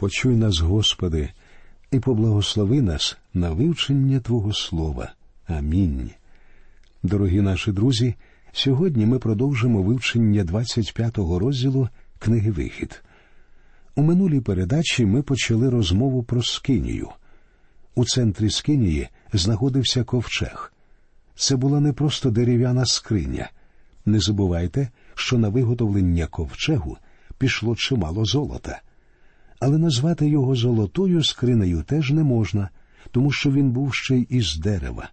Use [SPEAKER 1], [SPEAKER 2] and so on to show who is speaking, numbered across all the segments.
[SPEAKER 1] Почуй нас, Господи, і поблагослови нас на вивчення Твого Слова. Амінь. Дорогі наші друзі. Сьогодні ми продовжимо вивчення 25-го розділу книги Вихід. У минулій передачі ми почали розмову про Скинію. У центрі Скинії знаходився ковчег. Це була не просто дерев'яна скриня. Не забувайте, що на виготовлення ковчегу пішло чимало золота. Але назвати його золотою скринею теж не можна, тому що він був ще й із дерева.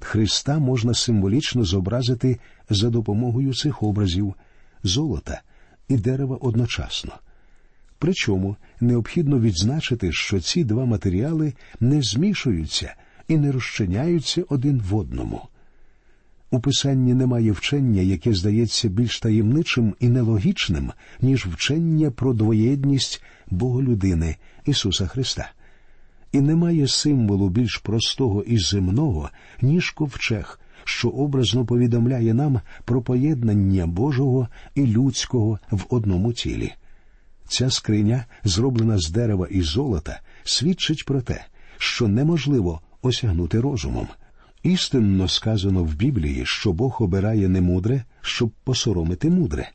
[SPEAKER 1] Христа можна символічно зобразити за допомогою цих образів золота і дерева одночасно. Причому необхідно відзначити, що ці два матеріали не змішуються і не розчиняються один в одному. У писанні немає вчення, яке здається більш таємничим і нелогічним, ніж вчення про двоєдність Боголюдини Ісуса Христа і немає символу більш простого і земного, ніж ковчег, що образно повідомляє нам про поєднання Божого і людського в одному тілі. Ця скриня, зроблена з дерева і золота, свідчить про те, що неможливо осягнути розумом. Істинно сказано в Біблії, що Бог обирає немудре, щоб посоромити мудре.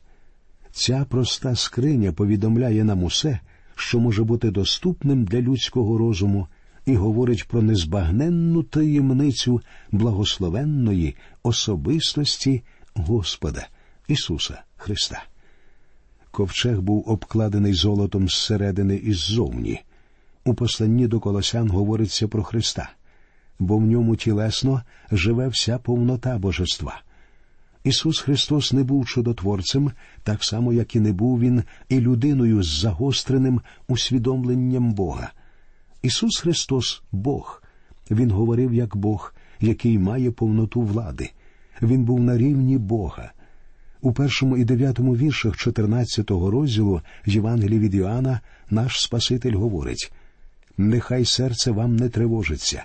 [SPEAKER 1] Ця проста скриня повідомляє нам усе, що може бути доступним для людського розуму, і говорить про незбагненну таємницю благословенної особистості Господа Ісуса Христа. Ковчег був обкладений золотом зсередини і ззовні. У посланні до Колосян говориться про Христа, бо в ньому тілесно живе вся повнота божества. Ісус Христос не був чудотворцем, так само, як і не був Він і людиною з загостреним усвідомленням Бога. Ісус Христос Бог. Він говорив як Бог, який має повноту влади. Він був на рівні Бога. У першому і дев'ятому віршах 14-го розділу Євангелії від Іоанна наш Спаситель говорить Нехай серце вам не тривожиться,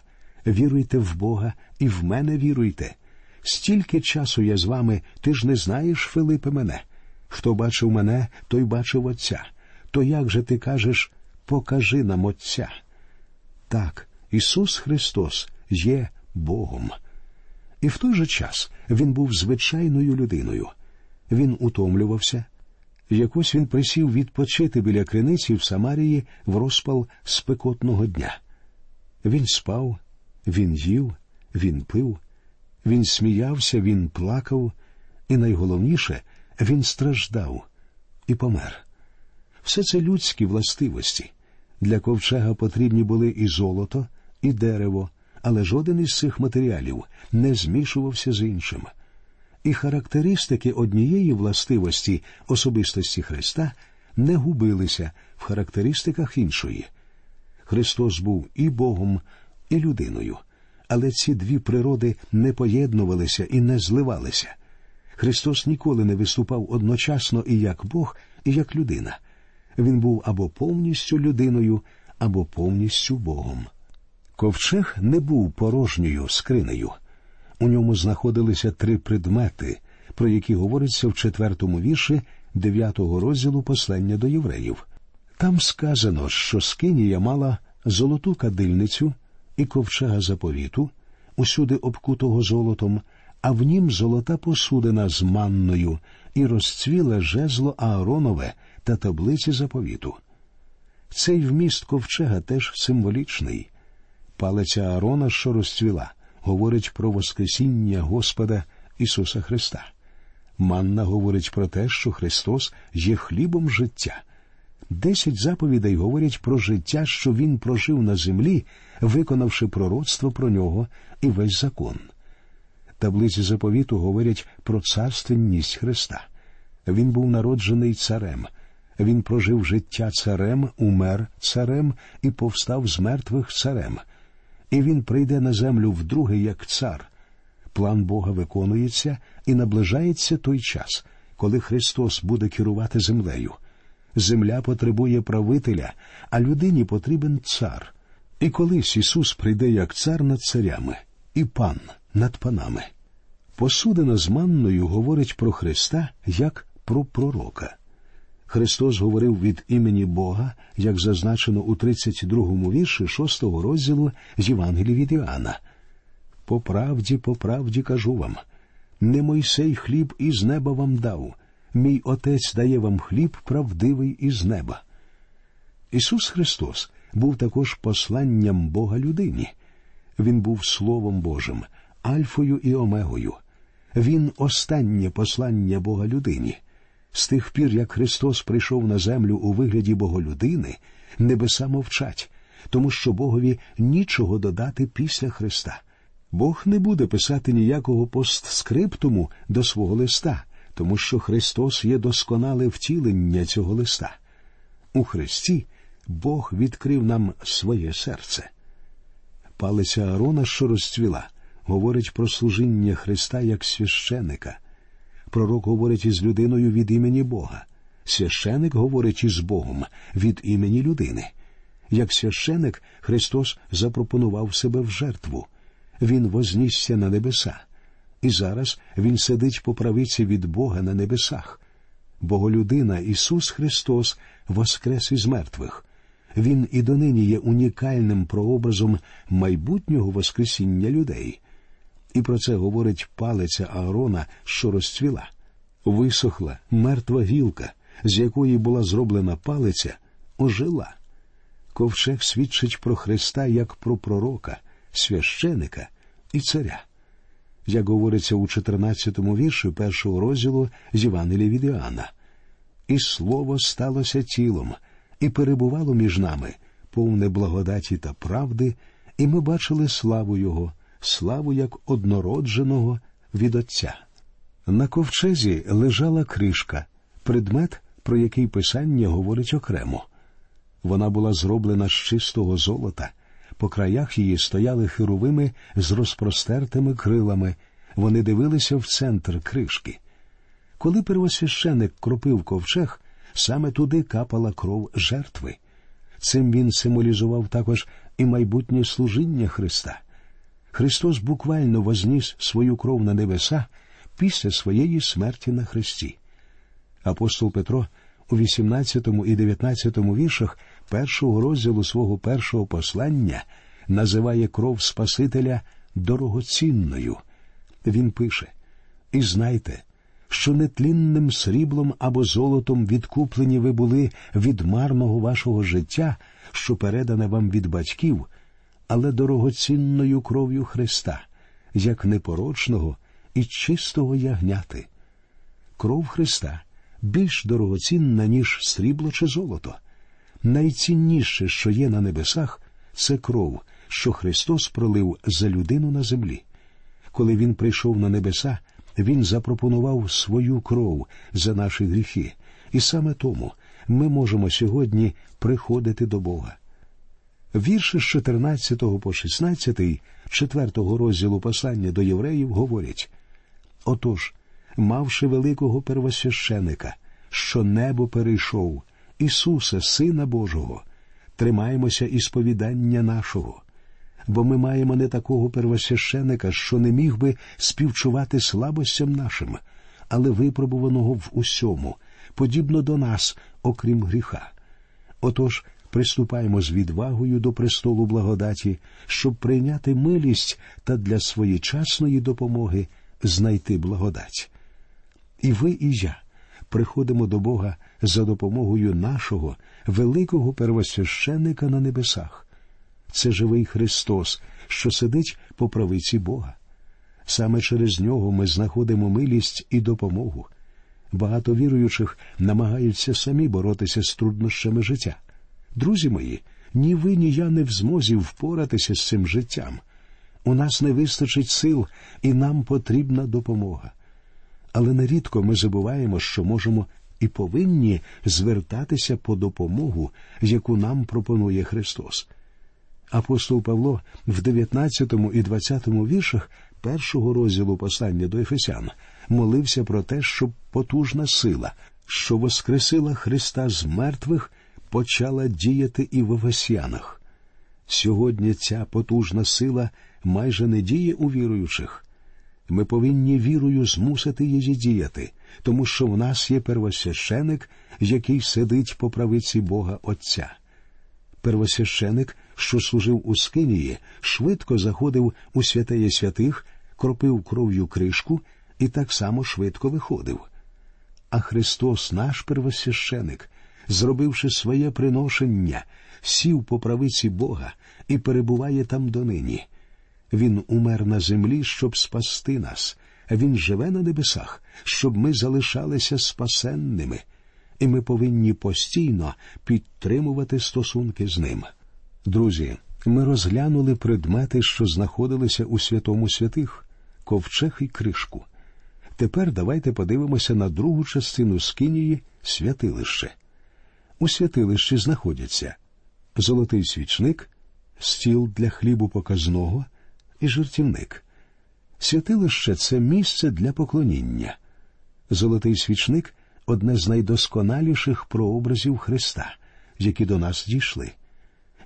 [SPEAKER 1] віруйте в Бога і в мене віруйте. Стільки часу я з вами, ти ж не знаєш, Филипе, мене. Хто бачив мене, той бачив Отця. То як же ти кажеш покажи нам Отця? Так, Ісус Христос є Богом. І в той же час Він був звичайною людиною. Він утомлювався. Якось він присів відпочити біля криниці в Самарії в розпал спекотного дня. Він спав, він їв, він пив. Він сміявся, він плакав, і найголовніше він страждав і помер. Все це людські властивості. Для ковчега потрібні були і золото, і дерево, але жоден із цих матеріалів не змішувався з іншим. І характеристики однієї властивості особистості Христа не губилися в характеристиках іншої. Христос був і Богом, і людиною але ці дві природи не поєднувалися і не зливалися. Христос ніколи не виступав одночасно і як Бог, і як людина. Він був або повністю людиною, або повністю Богом. Ковчег не був порожньою скринею. У ньому знаходилися три предмети, про які говориться в четвертому вірші дев'ятого розділу послання до євреїв. Там сказано, що скинія мала золоту кадильницю і ковчега заповіту, усюди обкутого золотом, а в нім золота посудина з манною і розцвіле жезло Ааронове та таблиці заповіту. Цей вміст ковчега теж символічний. Палиця Аарона, що розцвіла, говорить про Воскресіння Господа Ісуса Христа. Манна говорить про те, що Христос є хлібом життя. Десять заповідей говорять про життя, що Він прожив на землі виконавши пророцтво про нього і весь закон. Таблиці заповіту говорять про царственність Христа. Він був народжений царем. Він прожив життя царем, умер царем і повстав з мертвих царем. І він прийде на землю вдруге як цар. План Бога виконується і наближається той час, коли Христос буде керувати землею. Земля потребує правителя, а людині потрібен цар. І колись Ісус прийде як цар над царями і пан над панами. Посудина з манною говорить про Христа як про пророка. Христос говорив від імені Бога, як зазначено у 32-му вірші 6 розділу з Євангелії від Іоанна. По правді, по правді кажу вам не Мойсей хліб із неба вам дав, мій Отець дає вам хліб правдивий із неба. Ісус Христос був також посланням Бога людині. Він був Словом Божим, Альфою і Омегою. Він останнє послання Бога людині. З тих пір, як Христос прийшов на землю у вигляді Боголюдини, небеса мовчать, тому що Богові нічого додати після Христа. Бог не буде писати ніякого постскриптуму до свого листа, тому що Христос є досконале втілення цього листа. У Христі Бог відкрив нам своє серце. Палиця Аарона, що розцвіла, говорить про служіння Христа як священика. Пророк говорить із людиною від імені Бога. Священик говорить із Богом від імені людини. Як священик Христос запропонував себе в жертву. Він вознісся на небеса, і зараз Він сидить по правиці від Бога на небесах. Боголюдина Ісус Христос воскрес із мертвих. Він і донині є унікальним прообразом майбутнього Воскресіння людей. І про це говорить палиця Аарона, що розцвіла. Висохла мертва гілка, з якої була зроблена палиця, ожила. Ковчег свідчить про Христа як про пророка, священика і царя. Як говориться у 14-му вірші першого розділу з Євангелія від Іоанна. І слово сталося тілом, і перебувало між нами повне благодаті та правди, і ми бачили славу Його, славу як однородженого від Отця. На ковчезі лежала кришка, предмет, про який писання говорить окремо. Вона була зроблена з чистого золота, по краях її стояли херовими з розпростертими крилами, вони дивилися в центр кришки. Коли первосвященик кропив ковчег, саме туди капала кров жертви. Цим він символізував також і майбутнє служіння Христа. Христос буквально возніс свою кров на небеса після своєї смерті на Христі. Апостол Петро у 18 і 19 віршах першого розділу свого першого послання називає кров Спасителя дорогоцінною. Він пише І знайте, що нетлінним сріблом або золотом відкуплені ви були від марного вашого життя, що передане вам від батьків, але дорогоцінною кров'ю Христа, як непорочного і чистого ягняти. Кров Христа більш дорогоцінна, ніж срібло чи золото. Найцінніше, що є на небесах, це кров, що Христос пролив за людину на землі. Коли Він прийшов на небеса, Він запропонував свою кров за наші гріхи, і саме тому ми можемо сьогодні приходити до Бога. Вірші з 14 по 16, 4 розділу послання до євреїв говорять Отож, мавши великого первосвященика, що небо перейшов, Ісуса, Сина Божого, тримаємося і сповідання нашого, бо ми маємо не такого первосвященика, що не міг би співчувати слабостям нашим, але випробуваного в усьому, подібно до нас, окрім гріха. Отож, приступаємо з відвагою до престолу благодаті, щоб прийняти милість та для своєчасної допомоги знайти благодать. І ви, і я приходимо до Бога за допомогою нашого великого первосвященника на небесах. Це живий Христос, що сидить по правиці Бога. Саме через нього ми знаходимо милість і допомогу. Багато віруючих намагаються самі боротися з труднощами життя. Друзі мої, ні ви, ні я не в змозі впоратися з цим життям. У нас не вистачить сил, і нам потрібна допомога. Але нерідко ми забуваємо, що можемо і повинні звертатися по допомогу, яку нам пропонує Христос. Апостол Павло в 19 і 20 віршах першого розділу послання до Ефесян молився про те, щоб потужна сила, що воскресила Христа з мертвих, почала діяти і в Ефесянах. Сьогодні ця потужна сила майже не діє у віруючих. Ми повинні вірою змусити її діяти, тому що в нас є первосвященик, який сидить по правиці Бога Отця. Первосвященик, що служив у Скинії, швидко заходив у святеє святих, кропив кров'ю кришку і так само швидко виходив. А Христос, наш первосвященик, зробивши своє приношення, сів по правиці Бога і перебуває там донині. Він умер на землі, щоб спасти нас, він живе на небесах, щоб ми залишалися спасенними, і ми повинні постійно підтримувати стосунки з ним. Друзі, ми розглянули предмети, що знаходилися у святому святих, ковчег і кришку. Тепер давайте подивимося на другу частину скинії святилище. У святилищі знаходяться золотий свічник, стіл для хлібу показного і жертівник. Святилище це місце для поклоніння. Золотий свічник одне з найдосконаліших прообразів Христа, які до нас дійшли.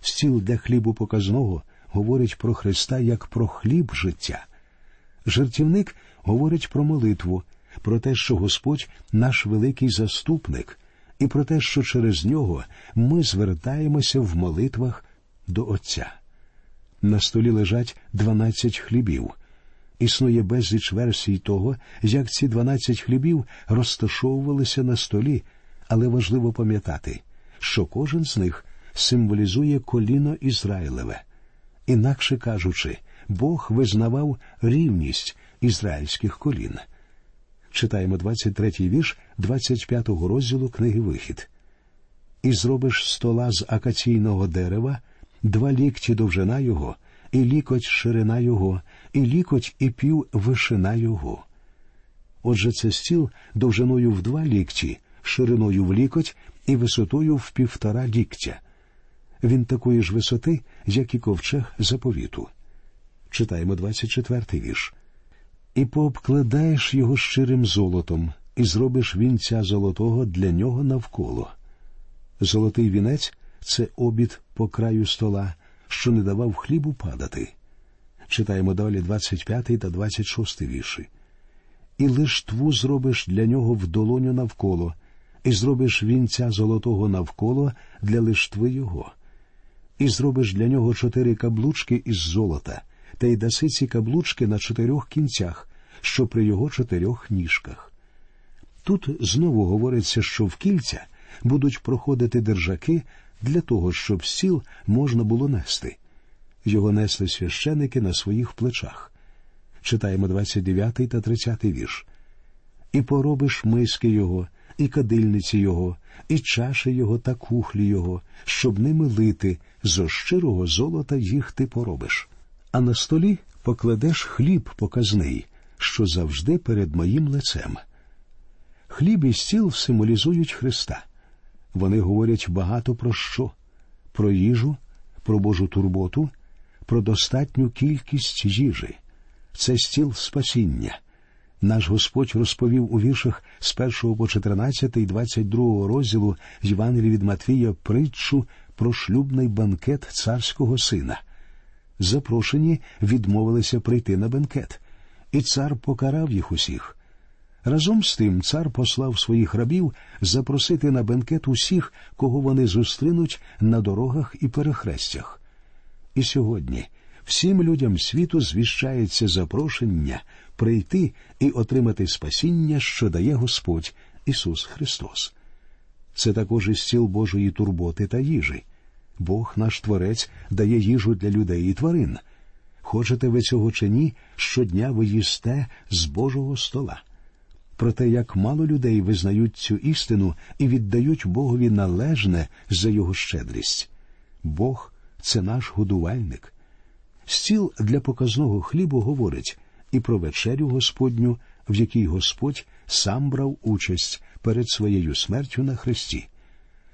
[SPEAKER 1] Стіл для хлібу показного говорить про Христа як про хліб життя. Жертівник говорить про молитву, про те, що Господь наш великий заступник, і про те, що через нього ми звертаємося в молитвах до Отця. На столі лежать дванадцять хлібів. Існує безліч версій того, як ці дванадцять хлібів розташовувалися на столі, але важливо пам'ятати, що кожен з них символізує коліно Ізраїлеве. Інакше кажучи, Бог визнавав рівність ізраїльських колін. Читаємо 23-й вірш 25-го розділу книги Вихід. І зробиш стола з акаційного дерева, два лікті довжина його, і лікоть ширина його, і лікоть і пів вишина його. Отже, це стіл довжиною в два лікті, шириною в лікоть і висотою в півтора ліктя. Він такої ж висоти, як і ковчег заповіту. Читаємо 24-й вірш. І пообкладаєш його щирим золотом, і зробиш вінця золотого для нього навколо. Золотий вінець це обід по краю стола, що не давав хлібу падати. Читаємо далі 25 та 26 вірші. І лиштву зробиш для нього в долоню навколо, і зробиш вінця золотого навколо для лиштви його, і зробиш для нього чотири каблучки із золота, та й даси ці каблучки на чотирьох кінцях, що при його чотирьох ніжках. Тут знову говориться, що в кільця будуть проходити держаки для того, щоб стіл можна було нести. Його несли священики на своїх плечах. Читаємо 29 та 30 вірш. І поробиш миски його, і кадильниці його, і чаші його та кухлі його, щоб ними лити, зо щирого золота їх ти поробиш. А на столі покладеш хліб показний, що завжди перед моїм лицем. Хліб і стіл символізують Христа. Вони говорять багато про що? Про їжу, про Божу турботу, про достатню кількість їжі. Це стіл спасіння. Наш Господь розповів у віршах з 1 по 14 і 22 розділу Євангелії від Матвія притчу про шлюбний банкет царського сина. Запрошені відмовилися прийти на бенкет, і цар покарав їх усіх. Разом з тим цар послав своїх рабів запросити на бенкет усіх, кого вони зустрінуть на дорогах і перехрестях. І сьогодні всім людям світу звіщається запрошення прийти і отримати спасіння, що дає Господь Ісус Христос. Це також і стіл Божої турботи та їжі. Бог наш Творець дає їжу для людей і тварин. Хочете ви цього чи ні, щодня ви їсте з Божого стола. Про те, як мало людей визнають цю істину і віддають Богові належне за його щедрість. Бог це наш годувальник. Стіл для показного хлібу говорить і про вечерю Господню, в якій Господь сам брав участь перед своєю смертю на Христі.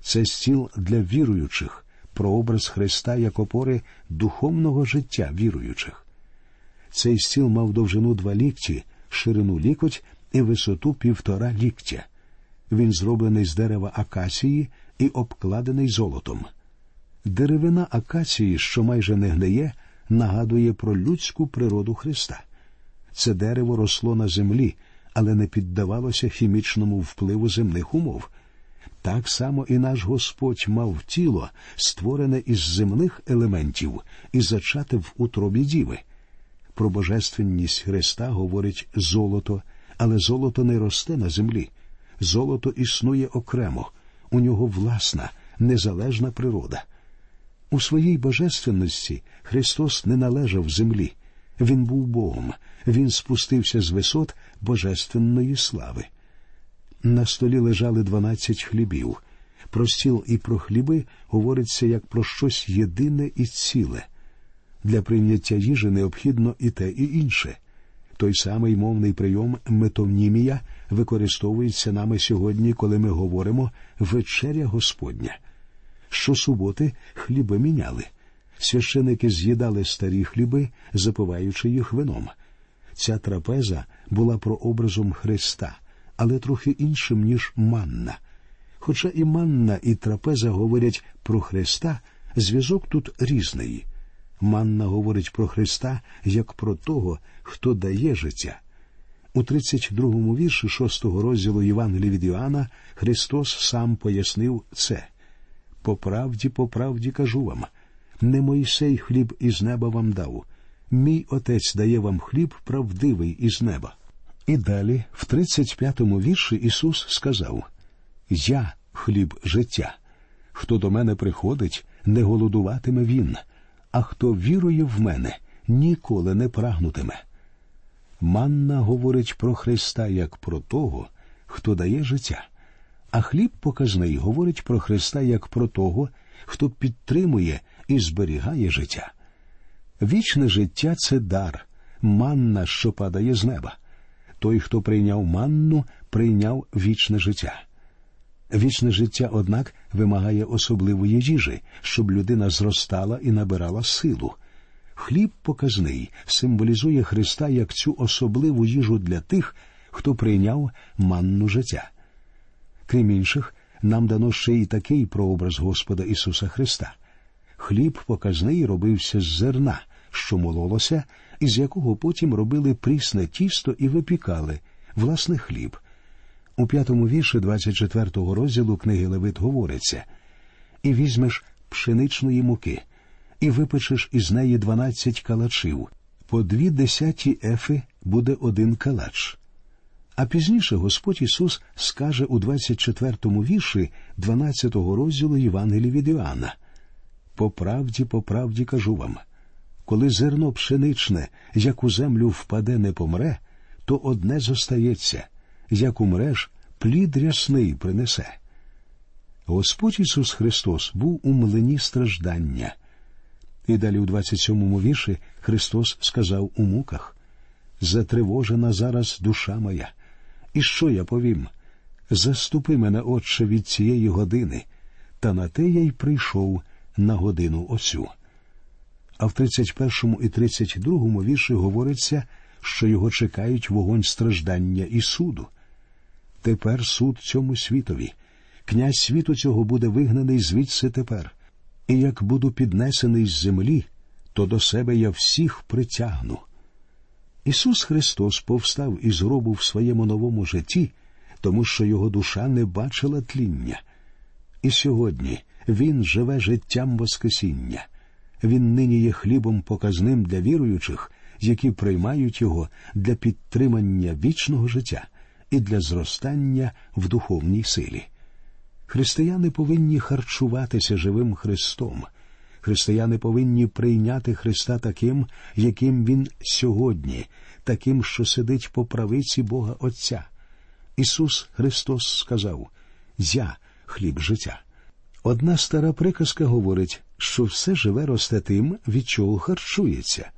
[SPEAKER 1] Це стіл для віруючих, прообраз Христа як опори духовного життя віруючих. Цей стіл мав довжину два лікті, ширину лікоть і висоту півтора ліктя. Він зроблений з дерева акації і обкладений золотом. Деревина акації, що майже не гниє, нагадує про людську природу Христа. Це дерево росло на землі, але не піддавалося хімічному впливу земних умов. Так само і наш Господь мав тіло, створене із земних елементів і зачате в утробі діви. Про божественність Христа говорить золото, але золото не росте на землі. Золото існує окремо, у нього власна, незалежна природа. У своїй божественності Христос не належав землі. Він був Богом, Він спустився з висот божественної слави. На столі лежали дванадцять хлібів. Про стіл і про хліби говориться як про щось єдине і ціле. Для прийняття їжі необхідно і те, і інше. Той самий мовний прийом метовнімія використовується нами сьогодні, коли ми говоримо вечеря Господня. Щосуботи хліби міняли. Священики з'їдали старі хліби, запиваючи їх вином. Ця трапеза була прообразом Христа, але трохи іншим, ніж манна. Хоча і манна, і трапеза говорять про Христа, зв'язок тут різний. Манна говорить про Христа як про того, хто дає життя. У 32-му вірші 6-го розділу Євангелія від Іоанна Христос сам пояснив це. По правді, по правді кажу вам, не Мойсей хліб із неба вам дав. Мій отець дає вам хліб правдивий із неба. І далі, в 35-му вірші, Ісус сказав: Я хліб життя. Хто до мене приходить, не голодуватиме він, а хто вірує в мене, ніколи не прагнутиме. Манна говорить про Христа як про того, хто дає життя, а хліб показний говорить про Христа як про того, хто підтримує і зберігає життя. Вічне життя це дар, манна, що падає з неба. Той, хто прийняв манну, прийняв вічне життя. Вічне життя, однак, вимагає особливої їжі, щоб людина зростала і набирала силу. Хліб показний символізує Христа як цю особливу їжу для тих, хто прийняв манну життя. Крім інших, нам дано ще й такий прообраз Господа Ісуса Христа. Хліб показний робився з зерна, що мололося, із якого потім робили прісне тісто і випікали, власне хліб. У п'ятому вірші 24-го розділу книги Левит говориться і візьмеш пшеничної муки, і випечеш із неї дванадцять калачів, по дві десяті ефи буде один калач. А пізніше Господь Ісус скаже у 24-му вірші 12-го розділу Євангелії від Іоанна По правді, по правді кажу вам, коли зерно пшеничне, як у землю впаде, не помре, то одне зостається, як умреш, плід рясний принесе. Господь Ісус Христос був у млині страждання. І далі у 27-му вірші Христос сказав у муках Затривожена зараз душа моя. І що я повім? Заступи мене, Отче, від цієї години, та на те я й прийшов на годину оцю. А в 31 і 32 вірші говориться, що його чекають вогонь страждання і суду. Тепер суд цьому світові. Князь світу цього буде вигнаний звідси тепер. І як буду піднесений з землі, то до себе я всіх притягну. Ісус Христос повстав із гробу в своєму новому житті, тому що його душа не бачила тління. І сьогодні Він живе життям Воскресіння. Він нині є хлібом показним для віруючих, які приймають його для підтримання вічного життя і для зростання в духовній силі. Християни повинні харчуватися живим Христом. Християни повинні прийняти Христа таким, яким Він сьогодні, таким, що сидить по правиці Бога Отця. Ісус Христос сказав Я хліб життя. Одна стара приказка говорить, що все живе росте тим, від чого харчується.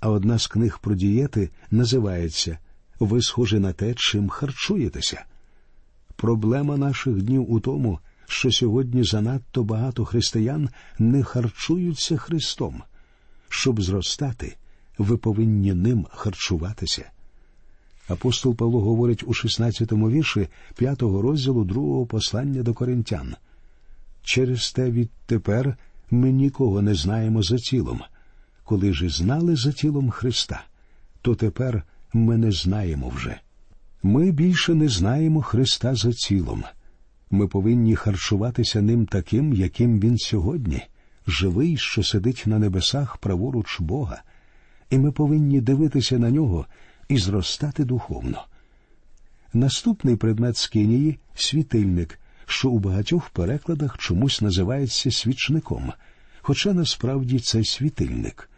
[SPEAKER 1] А одна з книг про дієти називається Ви схожі на те, чим харчуєтеся. Проблема наших днів у тому, що сьогодні занадто багато християн не харчуються Христом. Щоб зростати, ви повинні ним харчуватися. Апостол Павло говорить у 16-му вірші 5-го розділу другого послання до коринтян. Через те відтепер ми нікого не знаємо за тілом. Коли ж і знали за тілом Христа, то тепер ми не знаємо вже. Ми більше не знаємо Христа за цілом. Ми повинні харчуватися ним таким, яким він сьогодні, живий, що сидить на небесах праворуч Бога, і ми повинні дивитися на нього і зростати духовно. Наступний предмет скинії світильник, що у багатьох перекладах чомусь називається свічником, хоча насправді це світильник.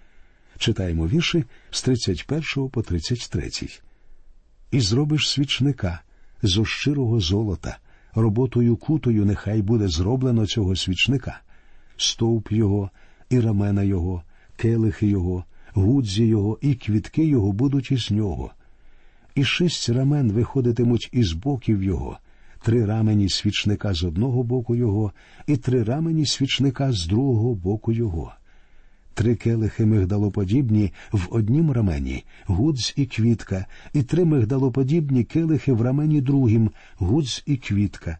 [SPEAKER 1] Читаємо вірші з 31 по 33. І зробиш свічника зо щирого золота, роботою кутою нехай буде зроблено цього свічника, стовп його, і рамена його, келихи його, гудзі його і квітки його будуть із нього. І шість рамен виходитимуть із боків його, три рамені свічника з одного боку його, і три рамені свічника з другого боку його. Три келихи мигдалоподібні в однім рамені, гудз і квітка, і три мигдалоподібні келихи в рамені другім, гудз і квітка.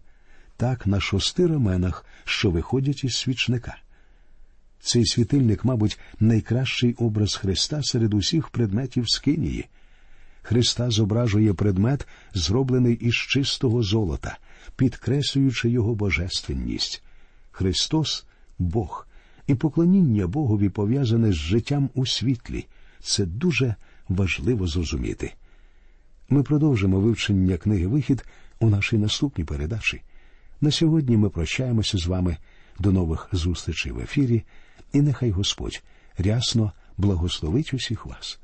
[SPEAKER 1] Так на шости раменах, що виходять із свічника. Цей світильник, мабуть, найкращий образ Христа серед усіх предметів скинії. Христа зображує предмет, зроблений із чистого золота, підкреслюючи його божественність. Христос Бог, і поклоніння Богові пов'язане з життям у світлі. Це дуже важливо зрозуміти. Ми продовжимо вивчення книги Вихід у нашій наступній передачі. На сьогодні ми прощаємося з вами до нових зустрічей в ефірі, і нехай Господь рясно благословить усіх вас.